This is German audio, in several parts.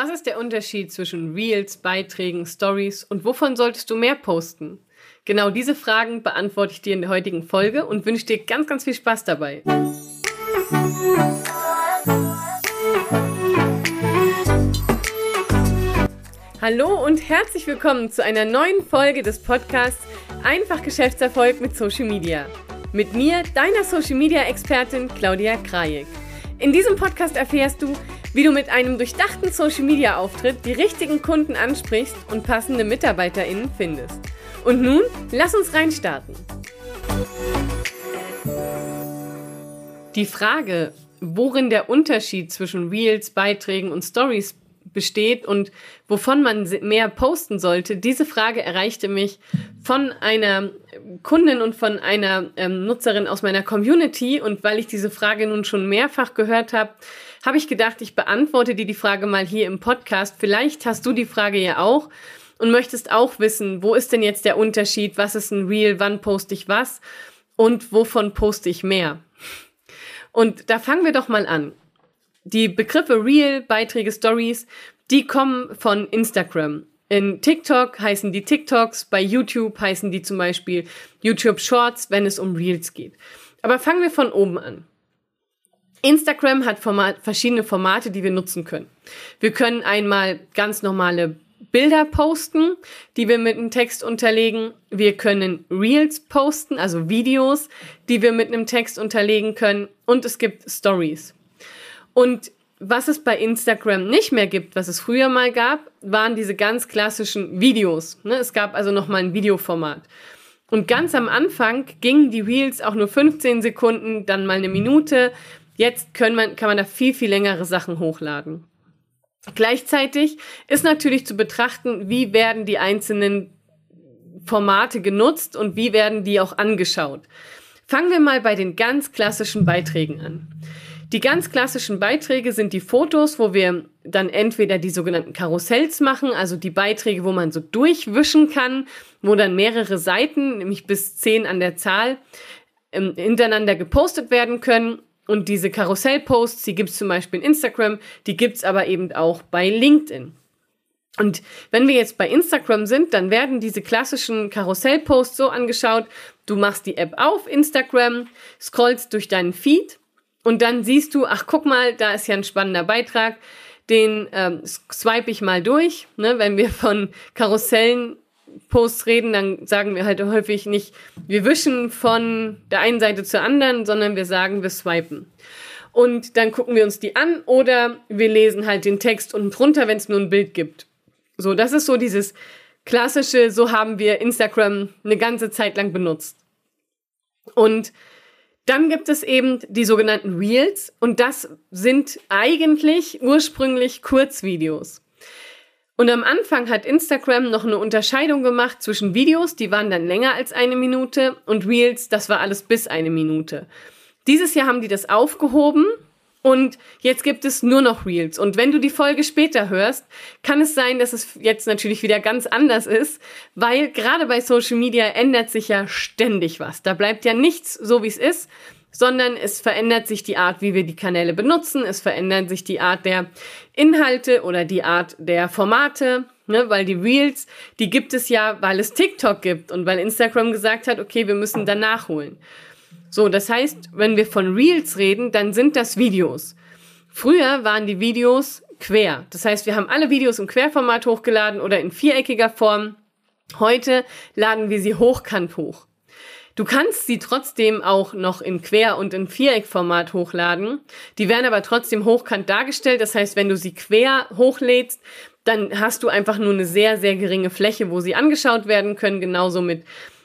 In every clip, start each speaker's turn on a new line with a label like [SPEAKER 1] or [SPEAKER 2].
[SPEAKER 1] Was ist der Unterschied zwischen Reels, Beiträgen, Stories und wovon solltest du mehr posten? Genau diese Fragen beantworte ich dir in der heutigen Folge und wünsche dir ganz, ganz viel Spaß dabei. Hallo und herzlich willkommen zu einer neuen Folge des Podcasts Einfach Geschäftserfolg mit Social Media. Mit mir, deiner Social Media Expertin Claudia Krajek. In diesem Podcast erfährst du, wie du mit einem durchdachten Social Media Auftritt die richtigen Kunden ansprichst und passende MitarbeiterInnen findest. Und nun, lass uns reinstarten. Die Frage, worin der Unterschied zwischen Reels, Beiträgen und Stories besteht und wovon man mehr posten sollte, diese Frage erreichte mich von einer Kundin und von einer ähm, Nutzerin aus meiner Community. Und weil ich diese Frage nun schon mehrfach gehört habe, habe ich gedacht, ich beantworte dir die Frage mal hier im Podcast. Vielleicht hast du die Frage ja auch und möchtest auch wissen, wo ist denn jetzt der Unterschied? Was ist ein Reel? Wann poste ich was? Und wovon poste ich mehr? Und da fangen wir doch mal an. Die Begriffe Reel, Beiträge, Stories, die kommen von Instagram. In TikTok heißen die TikToks, bei YouTube heißen die zum Beispiel YouTube Shorts, wenn es um Reels geht. Aber fangen wir von oben an. Instagram hat Format, verschiedene Formate, die wir nutzen können. Wir können einmal ganz normale Bilder posten, die wir mit einem Text unterlegen. Wir können Reels posten, also Videos, die wir mit einem Text unterlegen können. Und es gibt Stories. Und was es bei Instagram nicht mehr gibt, was es früher mal gab, waren diese ganz klassischen Videos. Ne? Es gab also nochmal ein Videoformat. Und ganz am Anfang gingen die Reels auch nur 15 Sekunden, dann mal eine Minute. Jetzt können man, kann man da viel, viel längere Sachen hochladen. Gleichzeitig ist natürlich zu betrachten, wie werden die einzelnen Formate genutzt und wie werden die auch angeschaut. Fangen wir mal bei den ganz klassischen Beiträgen an. Die ganz klassischen Beiträge sind die Fotos, wo wir dann entweder die sogenannten Karussells machen, also die Beiträge, wo man so durchwischen kann, wo dann mehrere Seiten, nämlich bis zehn an der Zahl, ähm, hintereinander gepostet werden können und diese Karussellposts, die gibt's zum Beispiel in Instagram, die gibt's aber eben auch bei LinkedIn. Und wenn wir jetzt bei Instagram sind, dann werden diese klassischen Karussellposts so angeschaut, du machst die App auf, Instagram, scrollst durch deinen Feed und dann siehst du, ach guck mal, da ist ja ein spannender Beitrag, den ähm, swipe ich mal durch. Ne? Wenn wir von Karussellen Posts reden, dann sagen wir halt häufig nicht, wir wischen von der einen Seite zur anderen, sondern wir sagen, wir swipen. Und dann gucken wir uns die an oder wir lesen halt den Text unten drunter, wenn es nur ein Bild gibt. So, das ist so dieses klassische, so haben wir Instagram eine ganze Zeit lang benutzt. Und dann gibt es eben die sogenannten Reels und das sind eigentlich ursprünglich Kurzvideos. Und am Anfang hat Instagram noch eine Unterscheidung gemacht zwischen Videos, die waren dann länger als eine Minute, und Reels, das war alles bis eine Minute. Dieses Jahr haben die das aufgehoben und jetzt gibt es nur noch Reels. Und wenn du die Folge später hörst, kann es sein, dass es jetzt natürlich wieder ganz anders ist, weil gerade bei Social Media ändert sich ja ständig was. Da bleibt ja nichts so, wie es ist, sondern es verändert sich die Art, wie wir die Kanäle benutzen, es verändert sich die Art der Inhalte oder die Art der Formate, ne, weil die Reels, die gibt es ja, weil es TikTok gibt und weil Instagram gesagt hat, okay, wir müssen da nachholen. So, das heißt, wenn wir von Reels reden, dann sind das Videos. Früher waren die Videos quer. Das heißt, wir haben alle Videos im Querformat hochgeladen oder in viereckiger Form. Heute laden wir sie hochkant hoch. Du kannst sie trotzdem auch noch in Quer- und in Viereckformat hochladen. Die werden aber trotzdem hochkant dargestellt. Das heißt, wenn du sie quer hochlädst, dann hast du einfach nur eine sehr, sehr geringe Fläche, wo sie angeschaut werden können. Genauso mit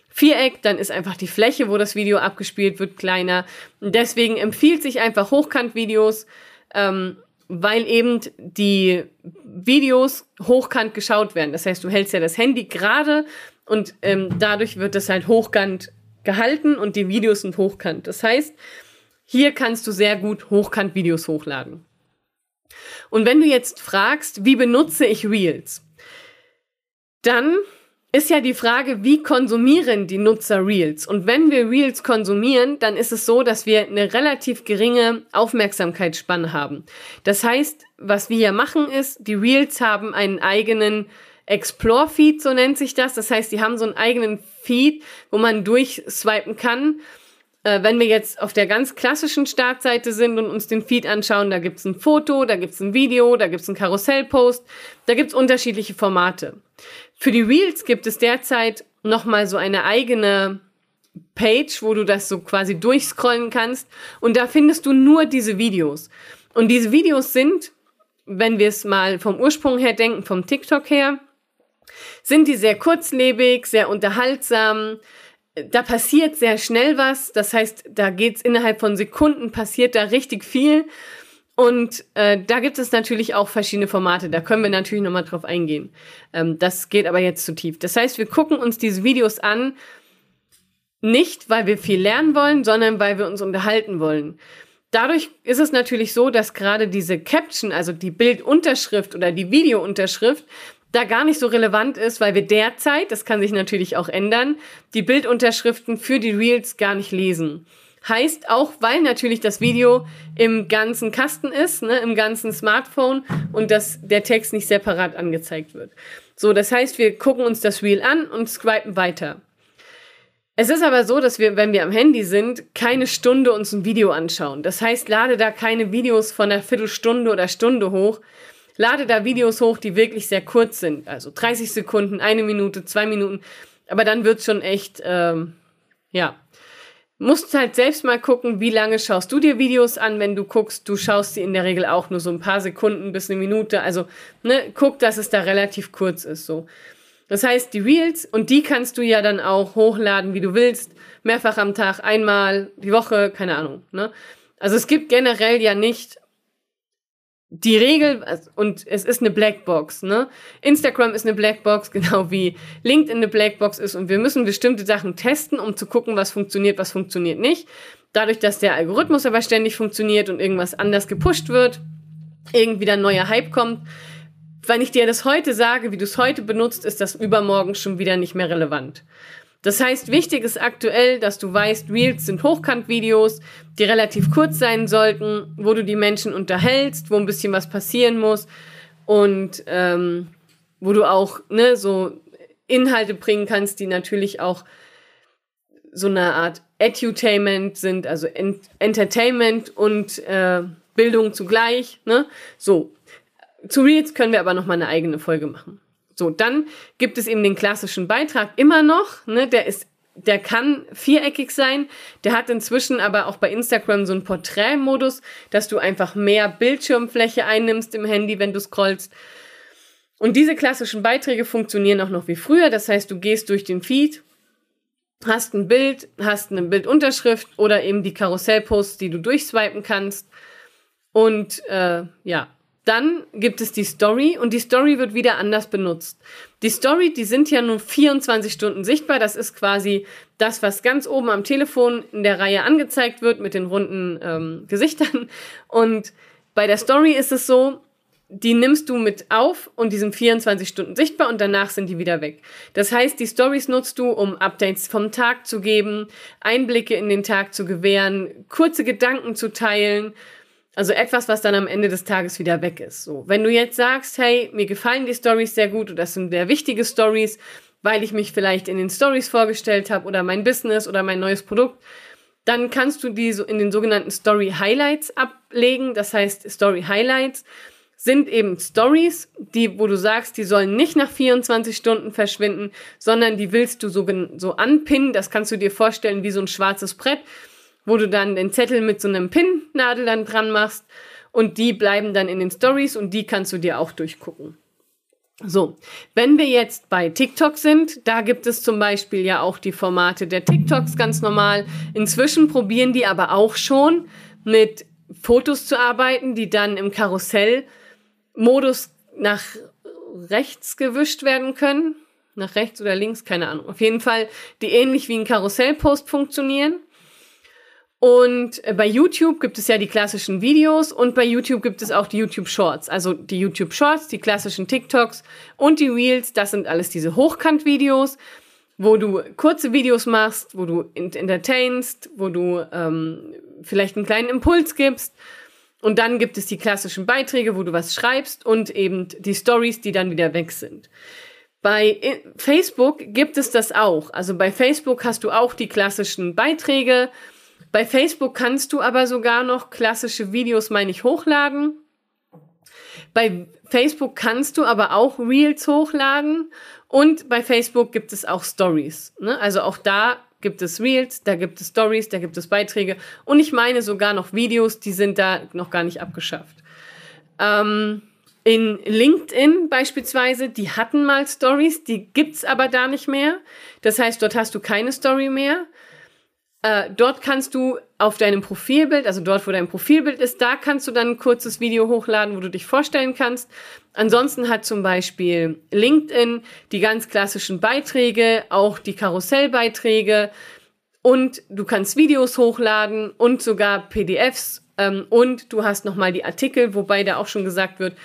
[SPEAKER 1] Viereck, dann ist einfach die Fläche, wo das Video abgespielt wird, kleiner. Deswegen empfiehlt sich einfach Hochkant-Videos, ähm, weil eben die Videos hochkant geschaut werden. Das heißt, du hältst ja das Handy gerade und ähm, dadurch wird es halt hochkant gehalten und die Videos sind hochkant. Das heißt, hier kannst du sehr gut hochkant Videos hochladen. Und wenn du jetzt fragst, wie benutze ich Reels, dann ist ja die Frage, wie konsumieren die Nutzer Reels? Und wenn wir Reels konsumieren, dann ist es so, dass wir eine relativ geringe Aufmerksamkeitsspanne haben. Das heißt, was wir hier machen ist, die Reels haben einen eigenen Explore-Feed, so nennt sich das. Das heißt, die haben so einen eigenen Feed, wo man durchswipen kann. Äh, wenn wir jetzt auf der ganz klassischen Startseite sind und uns den Feed anschauen, da gibt's ein Foto, da gibt's ein Video, da gibt's einen Karussellpost, da gibt's unterschiedliche Formate. Für die Reels gibt es derzeit nochmal so eine eigene Page, wo du das so quasi durchscrollen kannst. Und da findest du nur diese Videos. Und diese Videos sind, wenn wir es mal vom Ursprung her denken, vom TikTok her, sind die sehr kurzlebig, sehr unterhaltsam. Da passiert sehr schnell was. Das heißt, da geht's innerhalb von Sekunden, passiert da richtig viel. Und äh, da gibt es natürlich auch verschiedene Formate. Da können wir natürlich nochmal drauf eingehen. Ähm, das geht aber jetzt zu tief. Das heißt, wir gucken uns diese Videos an, nicht weil wir viel lernen wollen, sondern weil wir uns unterhalten wollen. Dadurch ist es natürlich so, dass gerade diese Caption, also die Bildunterschrift oder die Videounterschrift, da gar nicht so relevant ist, weil wir derzeit, das kann sich natürlich auch ändern, die Bildunterschriften für die Reels gar nicht lesen. Heißt auch, weil natürlich das Video im ganzen Kasten ist, ne, im ganzen Smartphone und dass der Text nicht separat angezeigt wird. So, das heißt, wir gucken uns das Reel an und swipen weiter. Es ist aber so, dass wir, wenn wir am Handy sind, keine Stunde uns ein Video anschauen. Das heißt, lade da keine Videos von einer Viertelstunde oder Stunde hoch. Lade da Videos hoch, die wirklich sehr kurz sind. Also 30 Sekunden, eine Minute, zwei Minuten. Aber dann wird's schon echt, ähm, ja, musst halt selbst mal gucken, wie lange schaust du dir Videos an, wenn du guckst. Du schaust sie in der Regel auch nur so ein paar Sekunden bis eine Minute. Also, ne, guck, dass es da relativ kurz ist, so. Das heißt, die Reels, und die kannst du ja dann auch hochladen, wie du willst. Mehrfach am Tag, einmal die Woche, keine Ahnung, ne. Also es gibt generell ja nicht die Regel, und es ist eine Blackbox, ne? Instagram ist eine Blackbox, genau wie LinkedIn eine Blackbox ist und wir müssen bestimmte Sachen testen, um zu gucken, was funktioniert, was funktioniert nicht. Dadurch, dass der Algorithmus aber ständig funktioniert und irgendwas anders gepusht wird, irgendwie dann neuer Hype kommt. Wenn ich dir das heute sage, wie du es heute benutzt, ist das übermorgen schon wieder nicht mehr relevant. Das heißt, wichtig ist aktuell, dass du weißt, Reels sind Hochkant-Videos, die relativ kurz sein sollten, wo du die Menschen unterhältst, wo ein bisschen was passieren muss und ähm, wo du auch ne, so Inhalte bringen kannst, die natürlich auch so eine Art Edutainment sind, also Ent Entertainment und äh, Bildung zugleich. Ne? So, zu Reels können wir aber noch mal eine eigene Folge machen. So, dann gibt es eben den klassischen Beitrag immer noch, ne, der ist der kann viereckig sein. Der hat inzwischen aber auch bei Instagram so einen Porträtmodus, dass du einfach mehr Bildschirmfläche einnimmst im Handy, wenn du scrollst. Und diese klassischen Beiträge funktionieren auch noch wie früher. Das heißt, du gehst durch den Feed, hast ein Bild, hast eine Bildunterschrift oder eben die Karussellposts, die du durchswipen kannst. Und äh, ja, dann gibt es die Story und die Story wird wieder anders benutzt. Die Story, die sind ja nur 24 Stunden sichtbar. Das ist quasi das, was ganz oben am Telefon in der Reihe angezeigt wird mit den runden ähm, Gesichtern. Und bei der Story ist es so, die nimmst du mit auf und die sind 24 Stunden sichtbar und danach sind die wieder weg. Das heißt, die Stories nutzt du, um Updates vom Tag zu geben, Einblicke in den Tag zu gewähren, kurze Gedanken zu teilen also etwas, was dann am Ende des Tages wieder weg ist. So, wenn du jetzt sagst, hey, mir gefallen die Stories sehr gut und das sind sehr wichtige Stories, weil ich mich vielleicht in den Stories vorgestellt habe oder mein Business oder mein neues Produkt, dann kannst du die so in den sogenannten Story Highlights ablegen. Das heißt, Story Highlights sind eben Stories, die, wo du sagst, die sollen nicht nach 24 Stunden verschwinden, sondern die willst du so, so anpinnen. Das kannst du dir vorstellen wie so ein schwarzes Brett wo du dann den Zettel mit so einem Pinnadel dann dran machst und die bleiben dann in den Stories und die kannst du dir auch durchgucken. So, wenn wir jetzt bei TikTok sind, da gibt es zum Beispiel ja auch die Formate der TikToks ganz normal. Inzwischen probieren die aber auch schon mit Fotos zu arbeiten, die dann im Karussellmodus nach rechts gewischt werden können. Nach rechts oder links, keine Ahnung. Auf jeden Fall, die ähnlich wie ein Karussellpost funktionieren. Und äh, bei YouTube gibt es ja die klassischen Videos und bei YouTube gibt es auch die YouTube Shorts. Also die YouTube Shorts, die klassischen TikToks und die Reels, das sind alles diese Hochkant-Videos, wo du kurze Videos machst, wo du entertainst, wo du ähm, vielleicht einen kleinen Impuls gibst. Und dann gibt es die klassischen Beiträge, wo du was schreibst und eben die Stories, die dann wieder weg sind. Bei Facebook gibt es das auch. Also bei Facebook hast du auch die klassischen Beiträge, bei Facebook kannst du aber sogar noch klassische Videos, meine ich, hochladen. Bei Facebook kannst du aber auch Reels hochladen und bei Facebook gibt es auch Stories. Ne? Also auch da gibt es Reels, da gibt es Stories, da gibt es Beiträge und ich meine sogar noch Videos, die sind da noch gar nicht abgeschafft. Ähm, in LinkedIn beispielsweise, die hatten mal Stories, die gibt's aber da nicht mehr. Das heißt, dort hast du keine Story mehr. Äh, dort kannst du auf deinem Profilbild, also dort, wo dein Profilbild ist, da kannst du dann ein kurzes Video hochladen, wo du dich vorstellen kannst. Ansonsten hat zum Beispiel LinkedIn die ganz klassischen Beiträge, auch die Karussellbeiträge und du kannst Videos hochladen und sogar PDFs ähm, und du hast nochmal die Artikel, wobei da auch schon gesagt wird,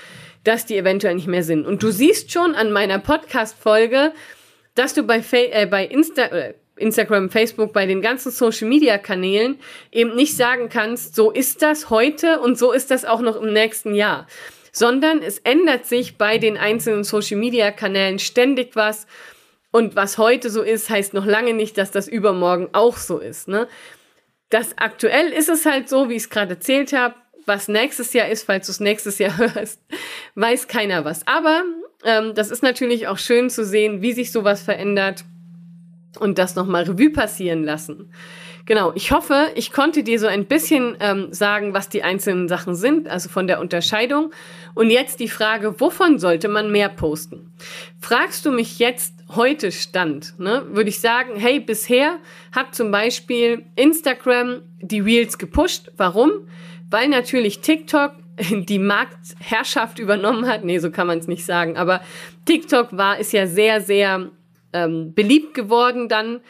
[SPEAKER 1] dass die eventuell nicht mehr sind. Und du siehst schon an meiner Podcast-Folge, dass du bei, äh, bei Insta, äh, Instagram, Facebook, bei den ganzen Social Media Kanälen eben nicht sagen kannst, so ist das heute und so ist das auch noch im nächsten Jahr. Sondern es ändert sich bei den einzelnen Social Media Kanälen ständig was. Und was heute so ist, heißt noch lange nicht, dass das übermorgen auch so ist. Ne? Das aktuell ist es halt so, wie ich es gerade erzählt habe. Was nächstes Jahr ist, falls du es nächstes Jahr hörst, weiß keiner was. Aber ähm, das ist natürlich auch schön zu sehen, wie sich sowas verändert und das nochmal Revue passieren lassen. Genau, ich hoffe, ich konnte dir so ein bisschen ähm, sagen, was die einzelnen Sachen sind, also von der Unterscheidung. Und jetzt die Frage, wovon sollte man mehr posten? Fragst du mich jetzt heute Stand, ne, würde ich sagen, hey, bisher hat zum Beispiel Instagram die Reels gepusht. Warum? Weil natürlich TikTok die Marktherrschaft übernommen hat. Nee, so kann man es nicht sagen. Aber TikTok war, ist ja sehr, sehr ähm, beliebt geworden dann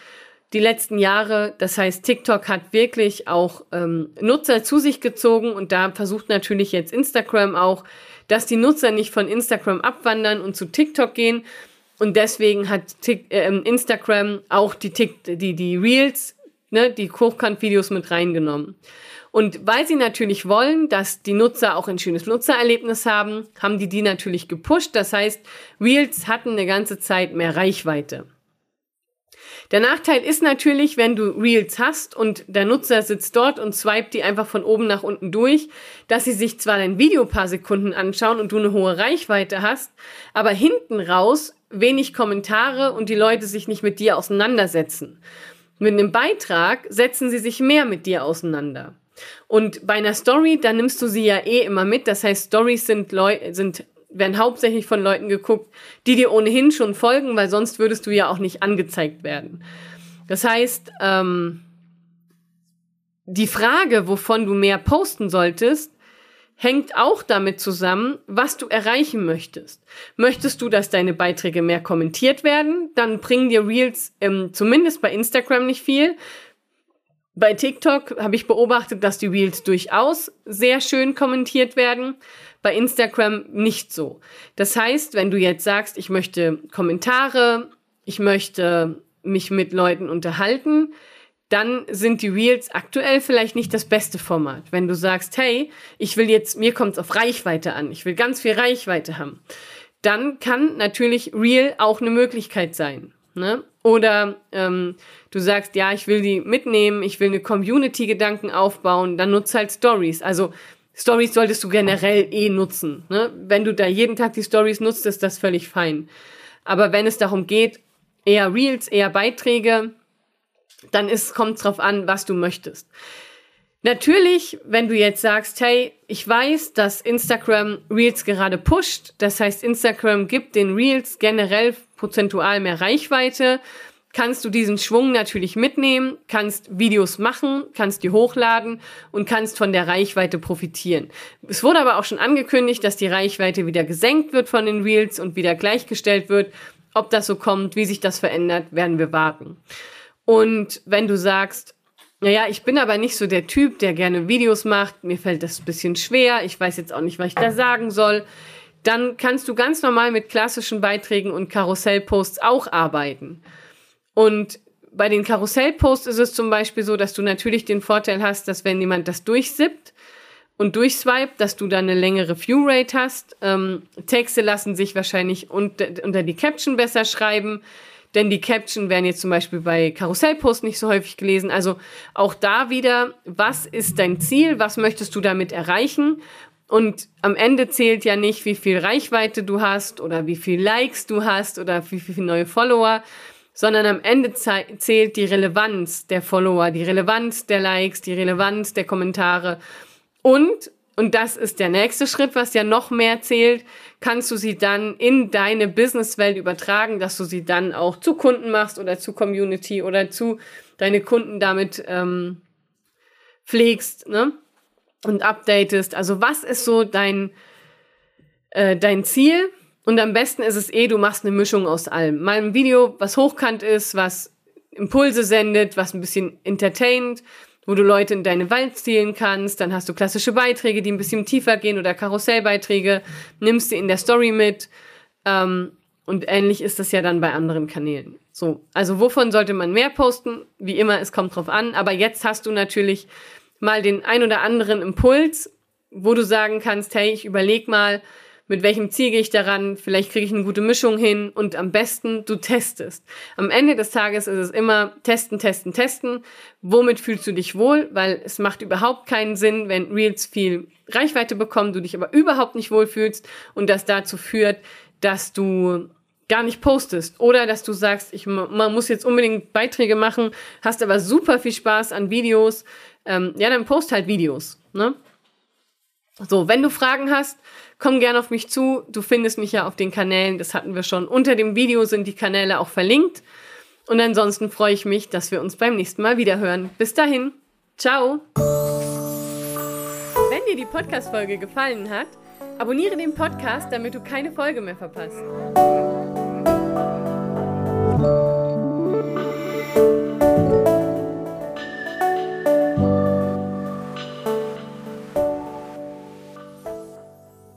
[SPEAKER 1] die letzten Jahre. Das heißt, TikTok hat wirklich auch ähm, Nutzer zu sich gezogen und da versucht natürlich jetzt Instagram auch, dass die Nutzer nicht von Instagram abwandern und zu TikTok gehen. Und deswegen hat Tik äh, Instagram auch die, Tik die, die Reels, ne, die Hochkant-Videos mit reingenommen. Und weil sie natürlich wollen, dass die Nutzer auch ein schönes Nutzererlebnis haben, haben die die natürlich gepusht. Das heißt, Reels hatten eine ganze Zeit mehr Reichweite. Der Nachteil ist natürlich, wenn du Reels hast und der Nutzer sitzt dort und swipet die einfach von oben nach unten durch, dass sie sich zwar dein Video paar Sekunden anschauen und du eine hohe Reichweite hast, aber hinten raus wenig Kommentare und die Leute sich nicht mit dir auseinandersetzen. Mit einem Beitrag setzen sie sich mehr mit dir auseinander. Und bei einer Story, da nimmst du sie ja eh immer mit. Das heißt, Stories sind, Leu sind werden hauptsächlich von Leuten geguckt, die dir ohnehin schon folgen, weil sonst würdest du ja auch nicht angezeigt werden. Das heißt, ähm, die Frage, wovon du mehr posten solltest, hängt auch damit zusammen, was du erreichen möchtest. Möchtest du, dass deine Beiträge mehr kommentiert werden? Dann bringen dir Reels ähm, zumindest bei Instagram nicht viel. Bei TikTok habe ich beobachtet, dass die Reels durchaus sehr schön kommentiert werden. Bei Instagram nicht so. Das heißt, wenn du jetzt sagst, ich möchte Kommentare, ich möchte mich mit Leuten unterhalten, dann sind die Reels aktuell vielleicht nicht das beste Format. Wenn du sagst, hey, ich will jetzt, mir kommt es auf Reichweite an, ich will ganz viel Reichweite haben, dann kann natürlich Reel auch eine Möglichkeit sein. Ne? Oder ähm, du sagst, ja, ich will die mitnehmen, ich will eine Community-Gedanken aufbauen, dann nutze halt Stories. Also Stories solltest du generell eh nutzen. Ne? Wenn du da jeden Tag die Stories nutzt, ist das völlig fein. Aber wenn es darum geht, eher Reels, eher Beiträge, dann kommt es drauf an, was du möchtest. Natürlich, wenn du jetzt sagst, hey, ich weiß, dass Instagram Reels gerade pusht, das heißt, Instagram gibt den Reels generell prozentual mehr Reichweite, kannst du diesen Schwung natürlich mitnehmen, kannst Videos machen, kannst die hochladen und kannst von der Reichweite profitieren. Es wurde aber auch schon angekündigt, dass die Reichweite wieder gesenkt wird von den Reels und wieder gleichgestellt wird. Ob das so kommt, wie sich das verändert, werden wir warten. Und wenn du sagst, naja, ich bin aber nicht so der Typ, der gerne Videos macht. Mir fällt das ein bisschen schwer. Ich weiß jetzt auch nicht, was ich da sagen soll. Dann kannst du ganz normal mit klassischen Beiträgen und Karussellposts auch arbeiten. Und bei den Karussellposts ist es zum Beispiel so, dass du natürlich den Vorteil hast, dass wenn jemand das durchsippt und durchswiped, dass du dann eine längere View-Rate hast. Ähm, Texte lassen sich wahrscheinlich unter, unter die Caption besser schreiben, denn die Caption werden jetzt zum Beispiel bei Karussellposts nicht so häufig gelesen. Also auch da wieder, was ist dein Ziel? Was möchtest du damit erreichen? Und am Ende zählt ja nicht, wie viel Reichweite du hast oder wie viel Likes du hast oder wie viele neue Follower, sondern am Ende zählt die Relevanz der Follower, die Relevanz der Likes, die Relevanz der Kommentare. Und, und das ist der nächste Schritt, was ja noch mehr zählt, kannst du sie dann in deine Businesswelt übertragen, dass du sie dann auch zu Kunden machst oder zu Community oder zu deine Kunden damit ähm, pflegst ne? und updatest. Also was ist so dein, äh, dein Ziel? Und am besten ist es eh, du machst eine Mischung aus allem. Mal ein Video, was hochkant ist, was Impulse sendet, was ein bisschen entertaint, wo du Leute in deine Welt zielen kannst. Dann hast du klassische Beiträge, die ein bisschen tiefer gehen oder Karussellbeiträge, nimmst du in der Story mit. Ähm, und ähnlich ist das ja dann bei anderen Kanälen. So, also wovon sollte man mehr posten? Wie immer, es kommt drauf an. Aber jetzt hast du natürlich mal den ein oder anderen Impuls, wo du sagen kannst, hey, ich überleg mal, mit welchem Ziel gehe ich daran, vielleicht kriege ich eine gute Mischung hin und am besten du testest. Am Ende des Tages ist es immer testen, testen, testen. Womit fühlst du dich wohl? Weil es macht überhaupt keinen Sinn, wenn Reels viel Reichweite bekommen, du dich aber überhaupt nicht wohlfühlst und das dazu führt, dass du gar nicht postest oder dass du sagst, ich man muss jetzt unbedingt Beiträge machen, hast aber super viel Spaß an Videos, ähm, ja, dann post halt Videos. Ne? So, wenn du Fragen hast, komm gerne auf mich zu. Du findest mich ja auf den Kanälen, das hatten wir schon. Unter dem Video sind die Kanäle auch verlinkt. Und ansonsten freue ich mich, dass wir uns beim nächsten Mal wieder hören. Bis dahin, ciao. Wenn dir die Podcast-Folge gefallen hat, abonniere den Podcast, damit du keine Folge mehr verpasst.